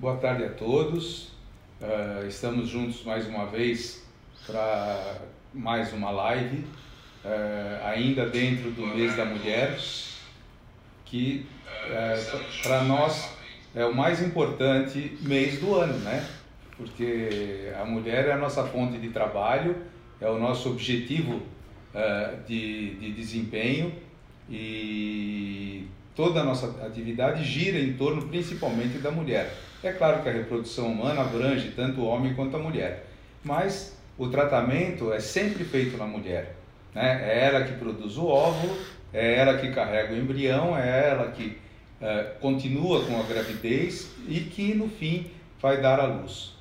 Boa tarde a todos. Uh, estamos juntos mais uma vez para mais uma live, uh, ainda dentro do mês da mulher, que uh, para nós é o mais importante mês do ano, né? Porque a mulher é a nossa fonte de trabalho, é o nosso objetivo de, de desempenho e toda a nossa atividade gira em torno principalmente da mulher. É claro que a reprodução humana abrange tanto o homem quanto a mulher, mas o tratamento é sempre feito na mulher. Né? É ela que produz o óvulo, é ela que carrega o embrião, é ela que é, continua com a gravidez e que no fim vai dar à luz.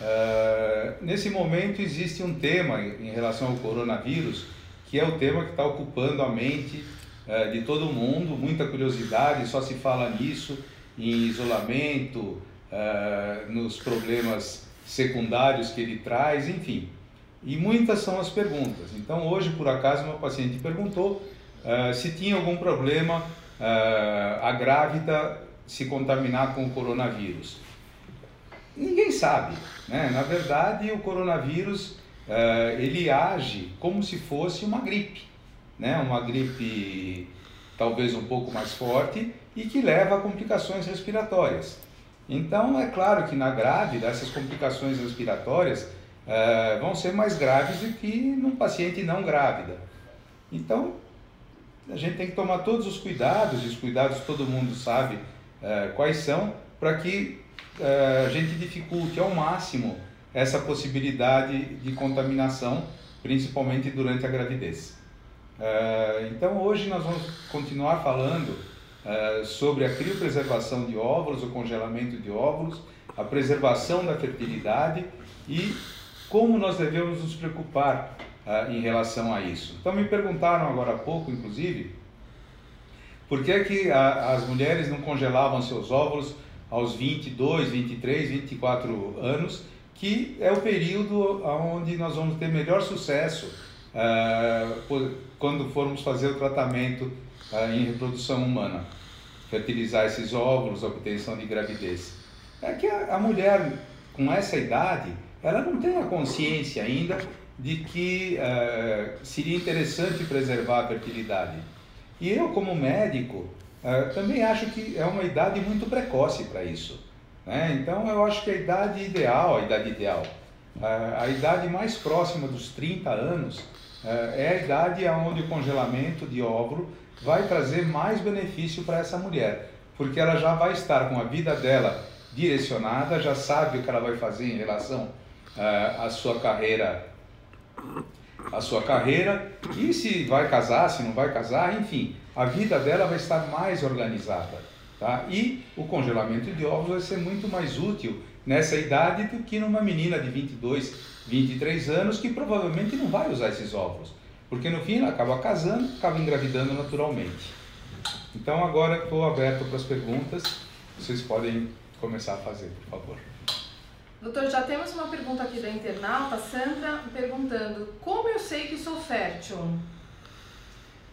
É, nesse momento existe um tema em relação ao coronavírus que é o tema que está ocupando a mente é, de todo mundo, muita curiosidade, só se fala nisso, em isolamento, é, nos problemas secundários que ele traz, enfim. E muitas são as perguntas. Então, hoje, por acaso, uma paciente perguntou uh, se tinha algum problema uh, a grávida se contaminar com o coronavírus. Ninguém sabe. Né? Na verdade, o coronavírus uh, ele age como se fosse uma gripe né? uma gripe talvez um pouco mais forte e que leva a complicações respiratórias. Então, é claro que na grávida, essas complicações respiratórias uh, vão ser mais graves do que num paciente não grávida. Então, a gente tem que tomar todos os cuidados, e os cuidados todo mundo sabe uh, quais são, para que uh, a gente dificulte ao máximo essa possibilidade de contaminação, principalmente durante a gravidez. Então hoje nós vamos continuar falando uh, sobre a criopreservação de óvulos, o congelamento de óvulos, a preservação da fertilidade e como nós devemos nos preocupar uh, em relação a isso. Então me perguntaram agora há pouco, inclusive, por que, que a, as mulheres não congelavam seus óvulos aos 22, 23, 24 anos, que é o período onde nós vamos ter melhor sucesso uh, quando formos fazer o tratamento em reprodução humana, fertilizar esses óvulos, obtenção de gravidez. É que a, mulher com essa idade, ela não tem a consciência ainda de que uh, seria interessante preservar a fertilidade. E eu, como médico, uh, também acho que é uma idade muito precoce para isso. Né? Então, eu acho que a idade ideal, a idade ideal, uh, a idade mais próxima dos 30 anos, é, é a idade onde o congelamento de óvulo vai trazer mais benefício para essa mulher, porque ela já vai estar com a vida dela direcionada, já sabe o que ela vai fazer em relação uh, à sua carreira, a sua carreira e se vai casar, se não vai casar, enfim, a vida dela vai estar mais organizada, tá? E o congelamento de óvulos vai ser muito mais útil nessa idade do que numa menina de 22, 23 anos que provavelmente não vai usar esses óvulos, porque no fim ela acaba casando, acaba engravidando naturalmente. Então agora estou aberto para as perguntas, vocês podem começar a fazer, por favor. Doutor, já temos uma pergunta aqui da internauta, Sandra, perguntando: Como eu sei que sou fértil?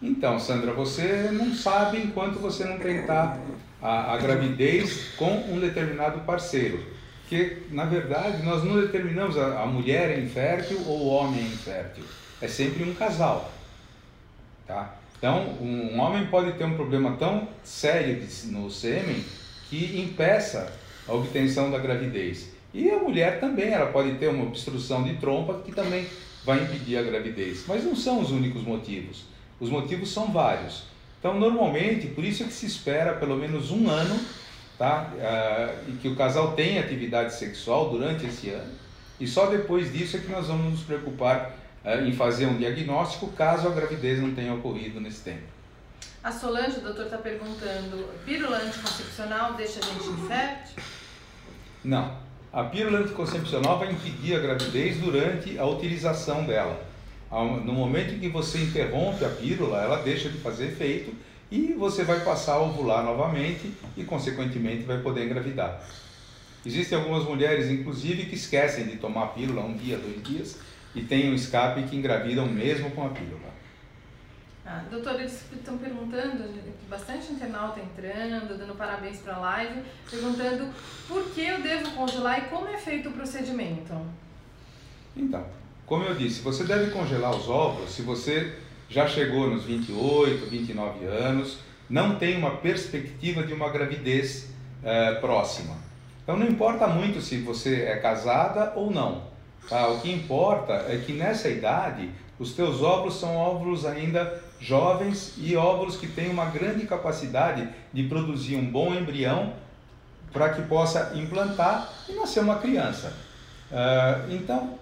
Então, Sandra, você não sabe enquanto você não tentar a, a gravidez com um determinado parceiro. Porque, na verdade, nós não determinamos a, a mulher é infértil ou o homem é infértil. É sempre um casal. Tá? Então, um homem pode ter um problema tão sério no sêmen que impeça a obtenção da gravidez. E a mulher também, ela pode ter uma obstrução de trompa que também vai impedir a gravidez. Mas não são os únicos motivos. Os motivos são vários. Então, normalmente, por isso é que se espera pelo menos um ano tá? Uh, e que o casal tenha atividade sexual durante esse ano. E só depois disso é que nós vamos nos preocupar em fazer um diagnóstico caso a gravidez não tenha ocorrido nesse tempo. A Solange, o doutor está perguntando, pílula anticoncepcional deixa a gente infértil? Não. A pílula anticoncepcional vai impedir a gravidez durante a utilização dela. No momento em que você interrompe a pílula, ela deixa de fazer efeito e você vai passar a ovular novamente e, consequentemente, vai poder engravidar. Existem algumas mulheres, inclusive, que esquecem de tomar a pílula um dia, dois dias e têm um escape que engravidam mesmo com a pílula. Ah, doutor, eles estão perguntando, bastante internauta entrando, dando parabéns para a live, perguntando por que eu devo congelar e como é feito o procedimento. Então, como eu disse, você deve congelar os óvulos se você já chegou nos 28, 29 anos, não tem uma perspectiva de uma gravidez eh, próxima. Então não importa muito se você é casada ou não. Tá? O que importa é que nessa idade os teus óvulos são óvulos ainda jovens e óvulos que têm uma grande capacidade de produzir um bom embrião para que possa implantar e nascer uma criança. Uh, então,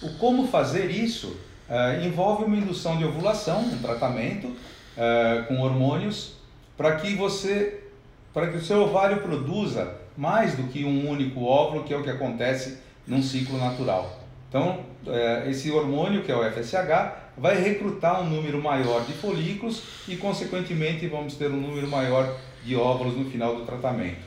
o como fazer isso uh, envolve uma indução de ovulação, um tratamento uh, com hormônios para que você, para que o seu ovário produza mais do que um único óvulo, que é o que acontece num ciclo natural. Então, esse hormônio, que é o FSH, vai recrutar um número maior de folículos e, consequentemente, vamos ter um número maior de óvulos no final do tratamento.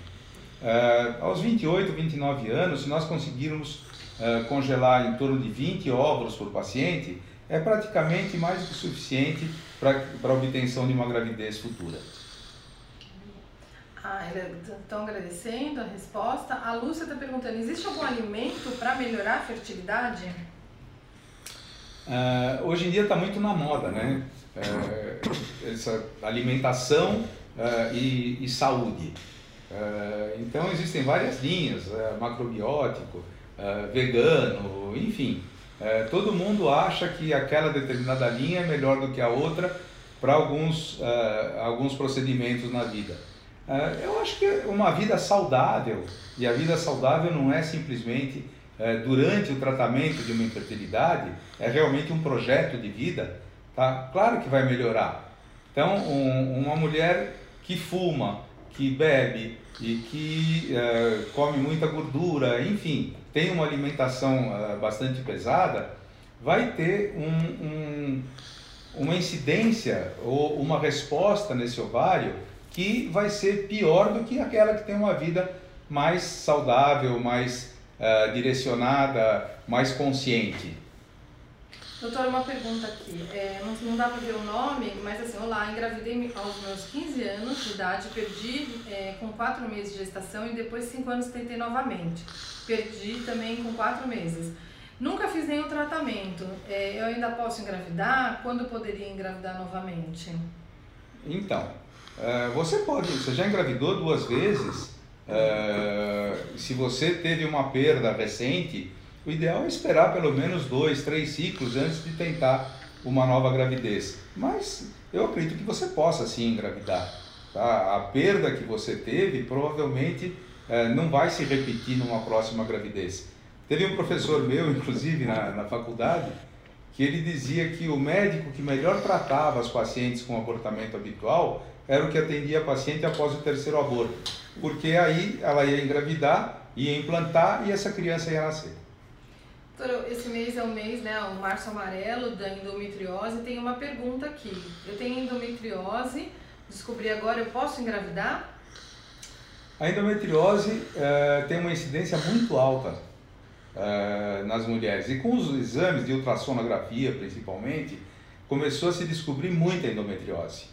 Uh, aos 28, 29 anos, se nós conseguirmos uh, congelar em torno de 20 óvulos por paciente, é praticamente mais do que suficiente para a obtenção de uma gravidez futura. Ah, estão agradecendo a resposta. A Lúcia está perguntando: existe algum alimento para melhorar a fertilidade? Uh, hoje em dia está muito na moda, né? Uh, essa alimentação uh, e, e, saúde. então existem várias linhas, macrobiótico, vegano, enfim. todo mundo acha que aquela determinada linha é melhor do que a outra para alguns, alguns procedimentos na vida. Eu acho que uma vida saudável, e a vida saudável não é simplesmente é, durante o tratamento de uma infertilidade é realmente um projeto de vida, tá? Claro que vai melhorar. Então, um, uma mulher que fuma, que bebe e que é, come muita gordura, enfim, tem uma alimentação é, bastante pesada, vai ter um, um, uma incidência ou uma resposta nesse ovário que vai ser pior do que aquela que tem uma vida mais saudável, mais uh, direcionada, mais consciente. Doutor, uma pergunta aqui. É, não, não, dá para ver o nome, mas assim, olá, engravidei aos meus 15 anos de idade, perdi é, com 4 meses de gestação e depois de 5 anos tentei novamente. Perdi também com 4 meses. Nunca fiz nenhum tratamento. É, eu ainda posso engravidar? Quando poderia engravidar novamente? Então, uh, você pode, você já engravidou duas vezes, Uh, se você teve uma perda recente, o ideal é esperar pelo menos dois, três ciclos antes de tentar uma nova gravidez. Mas eu acredito que você possa sim engravidar. Tá? A perda que você teve provavelmente uh, não vai se repetir numa próxima gravidez. Teve um professor meu, inclusive, na, na faculdade, que ele dizia que o médico que melhor tratava as pacientes com abortamento habitual era o que atendia a paciente após o terceiro aborto, porque aí ela ia engravidar, ia implantar e essa criança ia nascer. Esse mês é o mês, né, o março amarelo da endometriose. Tem uma pergunta aqui. Eu tenho endometriose, descobri agora, eu posso engravidar? A endometriose uh, tem uma incidência muito alta uh, nas mulheres. E com os exames de ultrassonografia, principalmente, começou a se descobrir muita endometriose.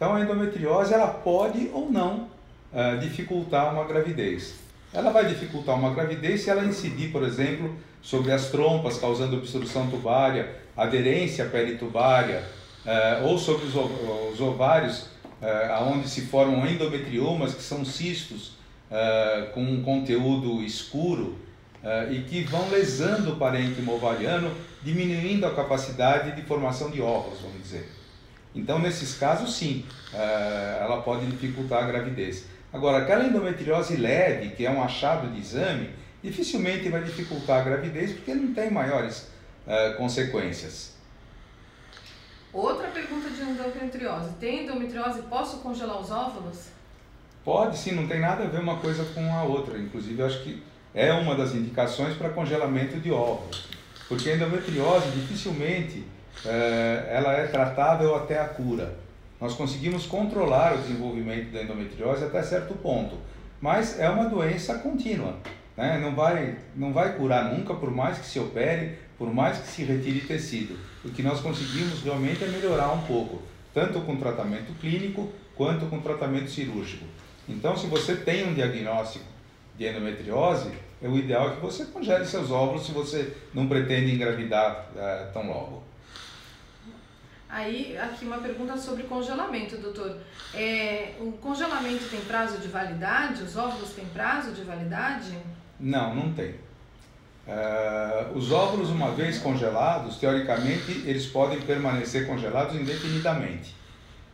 Então a endometriose ela pode ou não uh, dificultar uma gravidez. Ela vai dificultar uma gravidez se ela incidir, por exemplo, sobre as trompas, causando obstrução tubária, aderência peritubária, uh, ou sobre os, os ovários, uh, onde se formam endometriomas, que são cistos uh, com um conteúdo escuro e que vão lesando o parênquima ovariano, diminuindo a capacidade de formação de óvulos, vamos dizer. Então, nesses casos, sim, eh, ela pode dificultar a gravidez. Agora, aquela endometriose leve, que é um achado de exame, dificilmente vai dificultar a gravidez porque não tem maiores uh, consequências. Outra pergunta de endometriose. Tem endometriose, posso congelar os óvulos? Pode sim, não tem nada a ver uma coisa com a outra. Inclusive, eu acho que é uma das indicações para congelamento de óvulos. Porque a endometriose dificilmente ela é tratável até a cura. Nós conseguimos controlar o desenvolvimento da endometriose até certo ponto, mas é uma doença contínua. Né? Não, vai, não vai curar nunca, por mais que se opere, por mais que se retire tecido. O que nós conseguimos realmente é melhorar um pouco, tanto com tratamento clínico quanto com tratamento cirúrgico. Então, se você tem um diagnóstico de endometriose, é o ideal é que você congele seus óvulos se você não pretende engravidar uh, tão logo. Aí, aqui uma pergunta sobre congelamento, doutor. É, o congelamento tem prazo de validade? Os óvulos têm prazo de validade? Não, não tem. Uh, os óvulos, uma vez congelados, teoricamente, eles podem permanecer congelados indefinidamente,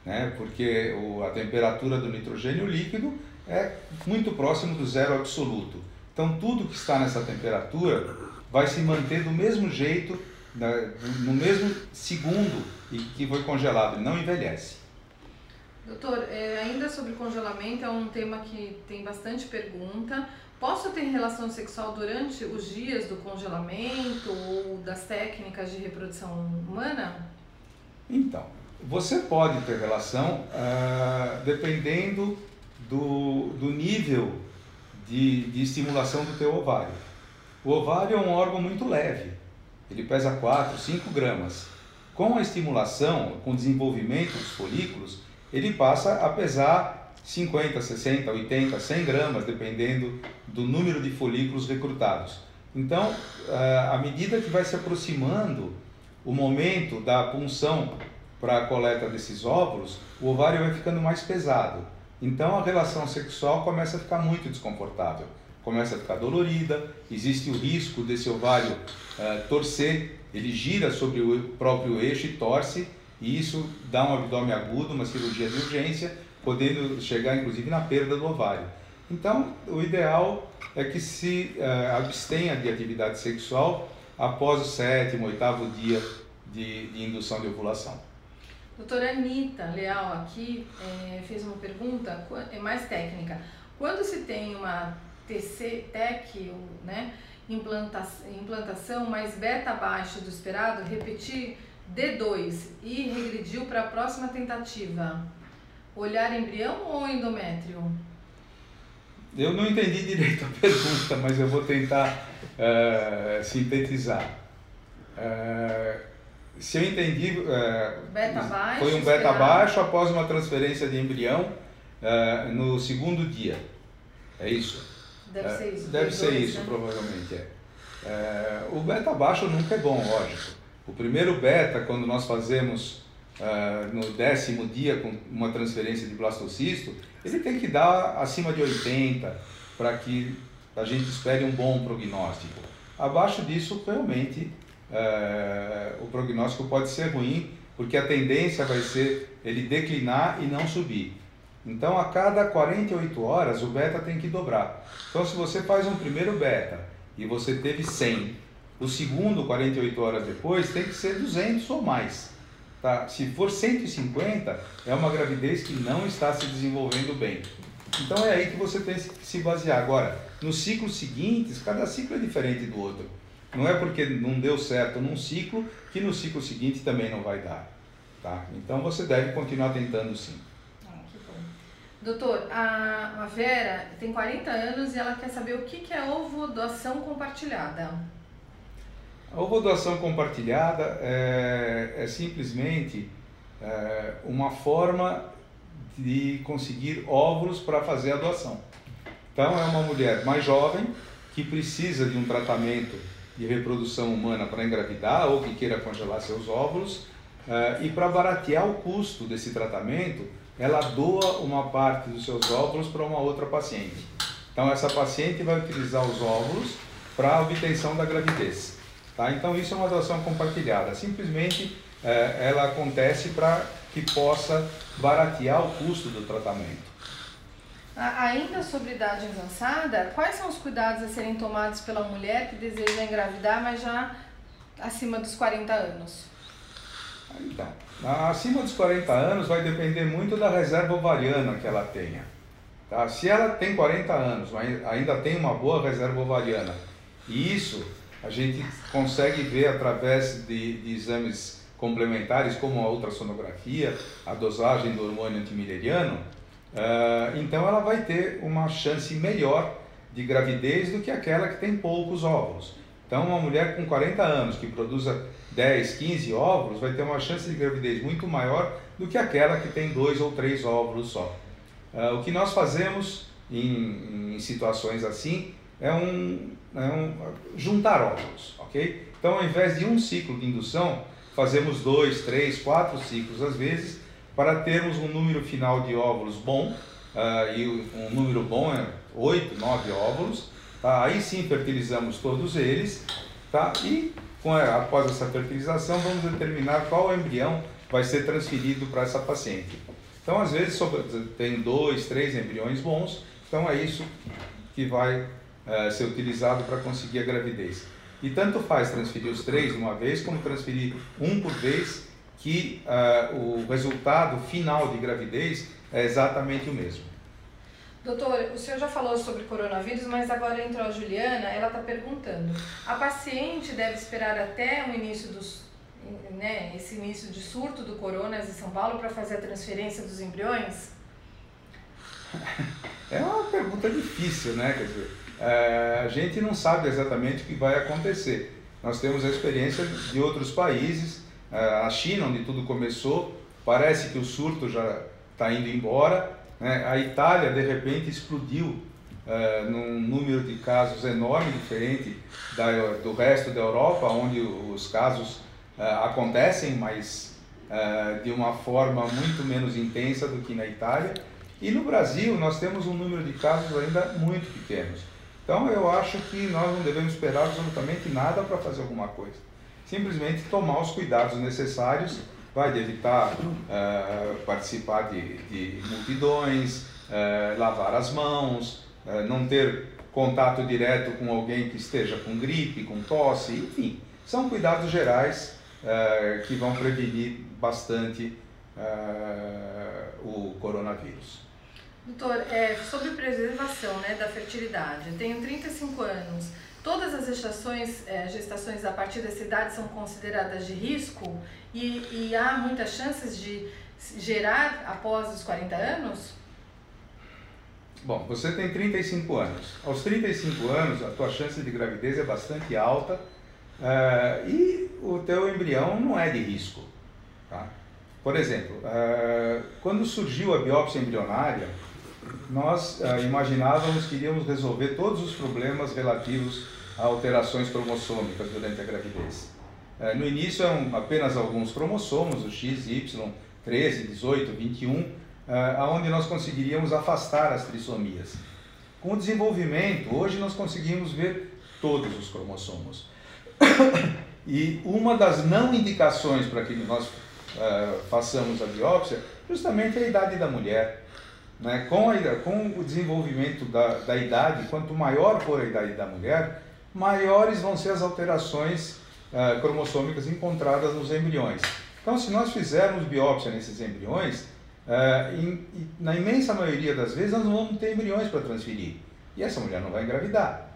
né? porque o, a temperatura do nitrogênio líquido é muito próximo do zero absoluto. Então, tudo que está nessa temperatura vai se manter do mesmo jeito, no mesmo segundo em que foi congelado, ele não envelhece. Doutor, é, ainda sobre congelamento, é um tema que tem bastante pergunta. Posso ter relação sexual durante os dias do congelamento ou das técnicas de reprodução humana? Então, você pode ter relação uh, dependendo do, do nível de, de estimulação do teu ovário. O ovário é um órgão muito leve, ele pesa 4, 5 gramas. Com a estimulação, com o desenvolvimento dos folículos, ele passa a pesar 50, 60, 80, 100 gramas, dependendo do número de folículos recrutados. Então, eh, à medida que vai se aproximando o momento da punção para a coleta desses óvulos, o ovário vai ficando mais pesado. Então, a relação sexual começa a ficar muito desconfortável, começa a ficar dolorida, existe o risco desse ovário uh, torcer, ele gira sobre o próprio eixo e torce, e isso dá um abdômen agudo, uma cirurgia de urgência, podendo chegar inclusive na perda do ovário. Então, o ideal é que se uh, abstenha de atividade sexual após o sétimo, oitavo dia de, de indução de ovulação. Doutora Anitta Leal aqui é, fez uma pergunta, é mais técnica. Quando se tem uma TC, TEC, né, implantação, implantação mais beta abaixo do esperado, repetir D2 e regrediu para a próxima tentativa, olhar embrião ou endométrio? Eu não entendi direito a pergunta, mas eu vou tentar uh, sintetizar. Uh, se eu entendi, é, beta baixo, foi um beta baixo após uma transferência de embrião no segundo dia. É isso? Deve é, ser isso. Deve ser dois, isso, né? provavelmente. É. é. o beta baixo nunca é bom, lógico. O primeiro beta, quando nós fazemos é, no décimo dia com uma transferência de blastocisto, ele tem que dar acima de 80 para que a gente espere um bom prognóstico. Abaixo disso, realmente é, o prognóstico pode ser ruim, porque a tendência vai ser ele declinar e não subir. Então, a cada 48 horas, o beta tem que dobrar. Então, se você faz um primeiro beta e você teve 100, o segundo, 48 horas depois, tem que ser 200 ou mais. Tá? Se for 150, é uma gravidez que não está se desenvolvendo bem. Então, é aí que você tem que se basear. Agora, nos ciclos seguintes, cada ciclo é diferente do outro. Não é porque não deu certo num ciclo que no ciclo seguinte também não vai dar. Tá? Então você deve continuar tentando sim. Doutor, a, a Vera tem 40 anos e ela quer saber o que, que é ovo doação compartilhada. A ovodoação compartilhada é, é simplesmente é, uma forma de conseguir óvulos para fazer a doação. Então é uma mulher mais jovem que precisa de um tratamento de reprodução humana para engravidar ou que queira congelar seus óvulos. Uh, e para baratear o custo desse tratamento, ela doa uma parte dos seus óvulos para uma outra paciente. Então, essa paciente vai utilizar os óvulos para a obtenção da gravidez. Tá? Então, isso é uma doação compartilhada. Simplesmente, uh, ela acontece para que possa baratear o custo do tratamento. Ainda sobre idade avançada, quais são os cuidados a serem tomados pela mulher que deseja engravidar, mas já acima dos 40 anos? Então, acima dos 40 anos vai depender muito da reserva ovariana que ela tenha. Tá? Se ela tem 40 anos, mas ainda tem uma boa reserva ovariana, e isso a gente consegue ver através de, de exames complementares como a ultrassonografia, a dosagem do hormônio antimileriano, Uh, então ela vai ter uma chance melhor de gravidez do que aquela que tem poucos óvulos. Então, uma mulher com 40 anos que produza 10, 15 óvulos vai ter uma chance de gravidez muito maior do que aquela que tem dois ou três óvulos só. Uh, o que nós fazemos em, em situações assim é um, é um, juntar óvulos, ok? Então, ao invés de um ciclo de indução, fazemos dois, três, quatro ciclos às vezes, para termos um número final de óvulos bom, uh, e um número bom é oito, nove óvulos, tá? aí sim fertilizamos todos eles, tá? e após essa fertilização vamos determinar qual embrião vai ser transferido para essa paciente. Então, às vezes, tem dois, três embriões bons, então é isso que vai uh, ser utilizado para conseguir a gravidez. E tanto faz transferir os três de uma vez, como transferir um por vez, que uh, o resultado final de gravidez é exatamente o mesmo. Doutor, o senhor já falou sobre coronavírus, mas agora entrou a Juliana, ela está perguntando: a paciente deve esperar até o início dos, né, esse início de surto do coronas em São Paulo para fazer a transferência dos embriões? É uma pergunta difícil, né? Quer dizer, é, a gente não sabe exatamente o que vai acontecer. Nós temos a experiência de outros países, é, a China, onde tudo começou, parece que o surto já está indo embora. Né? A Itália, de repente, explodiu é, num número de casos enorme, diferente da, do resto da Europa, onde os casos é, acontecem, mas é, de uma forma muito menos intensa do que na Itália. E no Brasil, nós temos um número de casos ainda muito pequenos. Então eu acho que nós não devemos esperar absolutamente nada para fazer alguma coisa. Simplesmente tomar os cuidados necessários, vai de evitar uh, participar de, de multidões, uh, lavar as mãos, uh, não ter contato direto com alguém que esteja com gripe, com tosse, enfim, são cuidados gerais que vão prevenir bastante o coronavírus. Doutor, é, sobre preservação né, da fertilidade, eu tenho 35 anos. Todas as gestações, é, gestações a partir dessa idade são consideradas de risco e, e há muitas chances de gerar após os 40 anos? Bom, você tem 35 anos. Aos 35 anos, a tua chance de gravidez é bastante alta uh, e o teu embrião não é de risco. Tá? Por exemplo, uh, quando surgiu a biópsia embrionária, nós uh, imaginávamos que iríamos resolver todos os problemas relativos alterações cromossômicas durante a gravidez. Uh, no início eram apenas alguns cromossomos, o X, Y, 13, 18, 21, uh, aonde nós conseguiríamos afastar as trissomias. Com o desenvolvimento, hoje nós conseguimos ver todos os cromossomos. e uma das não indicações para que nós uh, façamos a biópsia, justamente é a idade da mulher. Né? Com, a, com o desenvolvimento da, da idade, quanto maior for a idade da mulher, maiores vão ser as alterações uh, cromossômicas encontradas nos embriões. Então, se nós fizermos biópsia nesses embriões, uh, em, na imensa maioria das vezes nós não vamos ter embriões para transferir. E essa mulher não vai engravidar.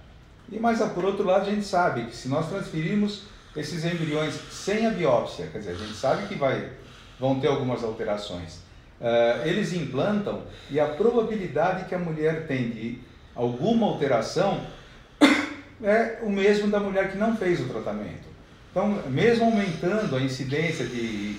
E mas por outro lado, a gente sabe que se nós transferirmos esses embriões sem a biópsia, quer dizer, a gente sabe que vai, vão ter algumas alterações. Uh, eles implantam e a probabilidade que a mulher tem de alguma alteração é o mesmo da mulher que não fez o tratamento. Então, mesmo aumentando a incidência de,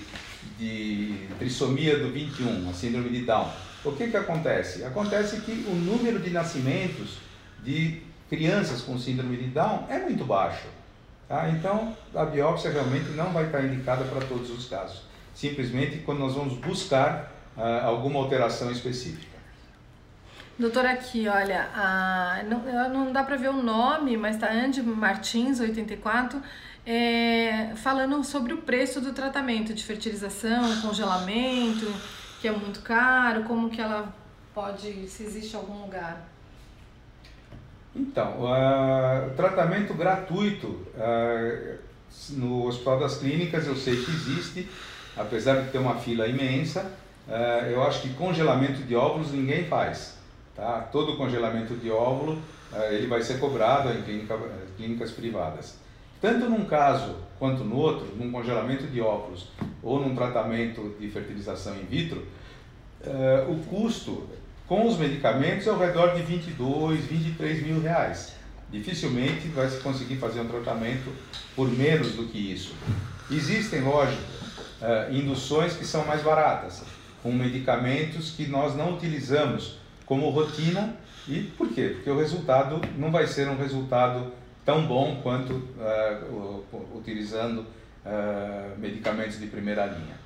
de trissomia do 21, a síndrome de Down, o que, que acontece? Acontece que o número de nascimentos de crianças com síndrome de Down é muito baixo. Tá? Então, a biópsia realmente não vai estar indicada para todos os casos. Simplesmente quando nós vamos buscar alguma alteração específica. Doutor, aqui, olha, a, não, não dá para ver o nome, mas está Andy Martins, 84, é, falando sobre o preço do tratamento de fertilização, congelamento, que é muito caro, como que ela pode, se existe algum lugar. Então, uh, tratamento gratuito uh, no Hospital das Clínicas eu sei que existe, apesar de ter uma fila imensa, uh, eu acho que congelamento de óvulos ninguém faz. Tá? Todo congelamento de óvulo uh, ele vai ser cobrado em clínica, clínicas privadas. Tanto num caso quanto no outro, num congelamento de óvulos ou num tratamento de fertilização in vitro, uh, o custo com os medicamentos é ao redor de 22, 23 mil reais. Dificilmente vai se conseguir fazer um tratamento por menos do que isso. Existem, lógico, induções que são mais baratas, com medicamentos que nós não utilizamos como rotina. E por quê? Porque o resultado não vai ser um resultado tão bom quanto uh, utilizando uh, medicamentos de primeira linha.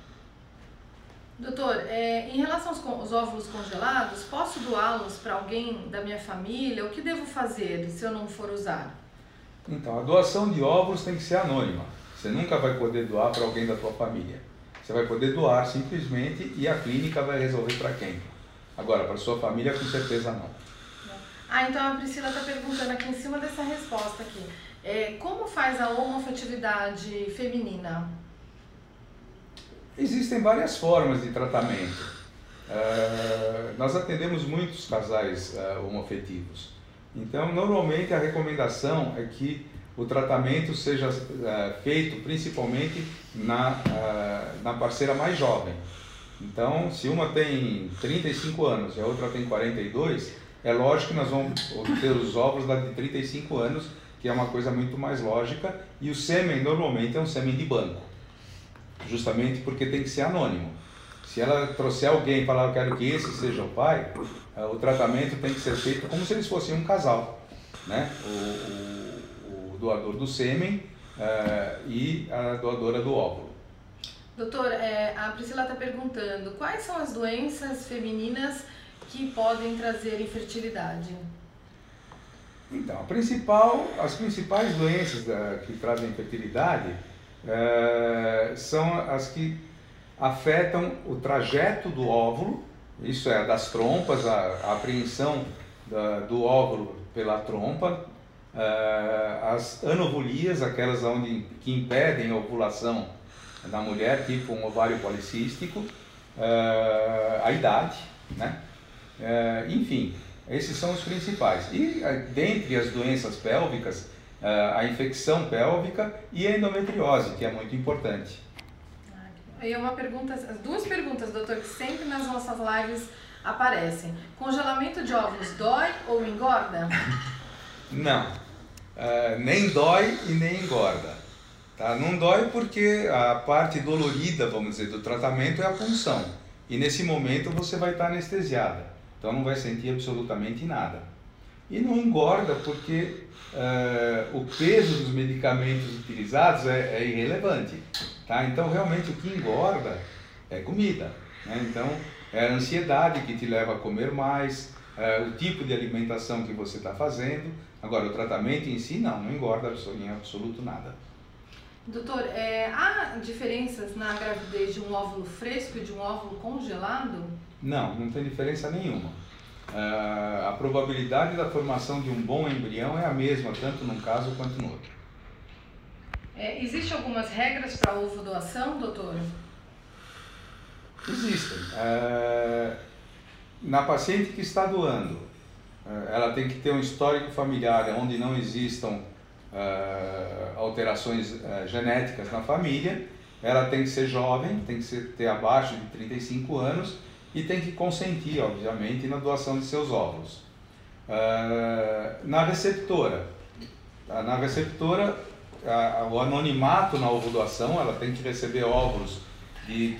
Doutor, é, em relação aos, óvulos congelados, posso doá-los para alguém da minha família? O que devo fazer se eu não for usar? Então, a doação de óvulos tem que ser anônima. Você nunca vai poder doar para alguém da tua família. Você vai poder doar simplesmente e a clínica vai resolver para quem. Agora, para sua família, com certeza não. Ah, então a Priscila está perguntando aqui em cima dessa resposta aqui. É, como faz a homofetividade feminina? Existem várias formas de tratamento. Uh, nós atendemos muitos casais uh, homofetivos. Então, normalmente a recomendação é que o tratamento seja uh, feito principalmente na, na parceira mais jovem. Então, se uma tem 35 anos e a outra tem 42, é lógico que nós vamos obter os óvulos lá de 35 anos, que é uma coisa muito mais lógica, e o sêmen normalmente é um sêmen de banco justamente porque tem que ser anônimo. Se ela trouxer alguém e falar, eu quero que esse seja o pai, eh, o tratamento tem que ser feito como se eles fossem um casal. Né? O, o, o doador do sêmen uh, e a doadora do óvulo. Doutor, é, a Priscila está perguntando quais são as doenças femininas que podem trazer infertilidade? Então, principal, as principais doenças da, que trazem infertilidade é, são as que afetam o trajeto do óvulo, isso é, das trompas, a, a apreensão da, do óvulo pela trompa, é, as anovulias, aquelas onde, que impedem a ovulação da mulher, tipo um ovário policístico, é, a idade, né? É, enfim, esses são os principais. E dentre as doenças pélvicas, a infecção pélvica e a endometriose, que é muito importante. Aí uma pergunta, duas perguntas, doutor, que sempre nas nossas lives aparecem. Congelamento de óvulos dói ou engorda? Não, uh, nem dói e nem engorda. Tá? Não dói porque a parte dolorida, vamos dizer, do tratamento é a punção. E nesse momento você vai estar anestesiada. Então não vai sentir absolutamente nada. E não engorda porque uh, o peso dos medicamentos utilizados é, é, irrelevante. Tá? Então, realmente, o que engorda é comida. Né? Então, é a ansiedade que te leva a comer mais, é, o tipo de alimentação que você está fazendo. Agora, o tratamento em si, não, não engorda em absoluto nada. Doutor, é, há diferenças na gravidez de um óvulo fresco e de um óvulo congelado? Não, não tem diferença nenhuma. Uh, a probabilidade da formação de um bom embrião é a mesma, tanto num caso quanto no outro. É, Existem algumas regras para ovo doação, doutor? Existem. Uh, na paciente que está doando, uh, ela tem que ter um histórico familiar onde não existam alterações genéticas na família, ela tem que ser jovem, tem que ser, ter abaixo de 35 anos e tem que consentir, obviamente, na doação de seus óvulos. Uh, na receptora, na receptora, o anonimato na ovudoação, ela tem que receber óvulos de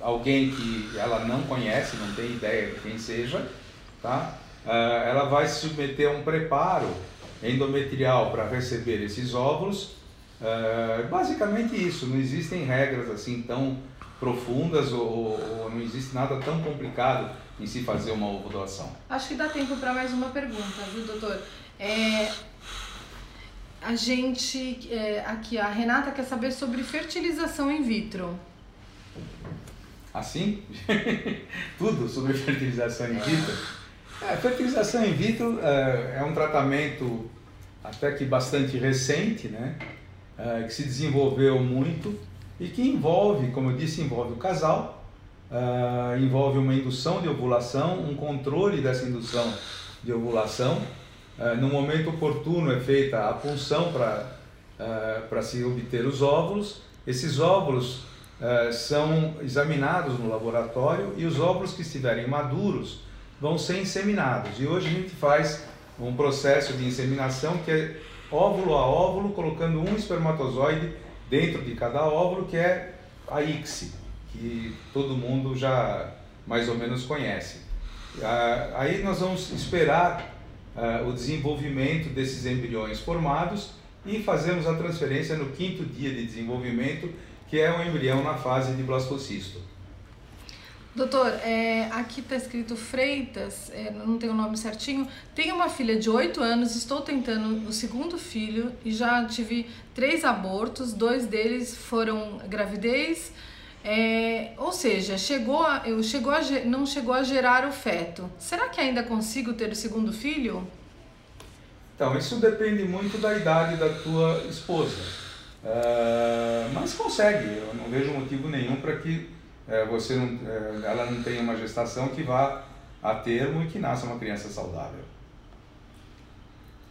alguém que ela não conhece, não tem ideia de quem seja, tá? Uh, ela vai se submeter a um preparo endometrial para receber esses óvulos. Uh, basicamente isso, não existem regras assim tão profundas ou, ou, não existe nada tão complicado em se fazer uma ovo doação. Acho que dá tempo para mais uma pergunta, viu, doutor? É, a gente, é, aqui, a Renata quer saber sobre fertilização in vitro. Assim? Tudo sobre fertilização in vitro? É, fertilização in vitro é, é, um tratamento até que bastante recente, né? É, que se desenvolveu muito e que envolve, como eu disse, envolve o casal, uh, envolve uma indução de ovulação, um controle dessa indução de ovulação. Uh, no momento oportuno é feita a punção para uh, se obter os óvulos. Esses óvulos uh, são examinados no laboratório e os óvulos que estiverem maduros vão ser inseminados. E hoje a gente faz um processo de inseminação que é óvulo a óvulo, colocando um espermatozoide dentro de cada óvulo, que é a ICSI, que todo mundo já mais ou menos conhece. Ah, aí nós vamos esperar ah, o desenvolvimento desses embriões formados e fazemos a transferência no quinto dia de desenvolvimento, que é o embrião na fase de blastocisto. Doutor, é, aqui está escrito Freitas, é, não tem o nome certinho. Tenho uma filha de 8 anos, estou tentando o segundo filho e já tive três abortos, dois deles foram gravidez, é, ou seja, chegou a, eu chegou a, não chegou a gerar o feto. Será que ainda consigo ter o segundo filho? Então, isso depende muito da idade da tua esposa. Uh, mas consegue, eu não vejo motivo nenhum para que é, você não, é, ela não tenha uma gestação que vá a termo e que nasça uma criança saudável.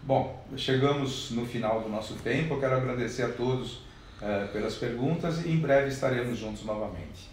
Bom, chegamos no final do nosso tempo. Eu quero agradecer a todos é, pelas perguntas e em breve estaremos juntos novamente.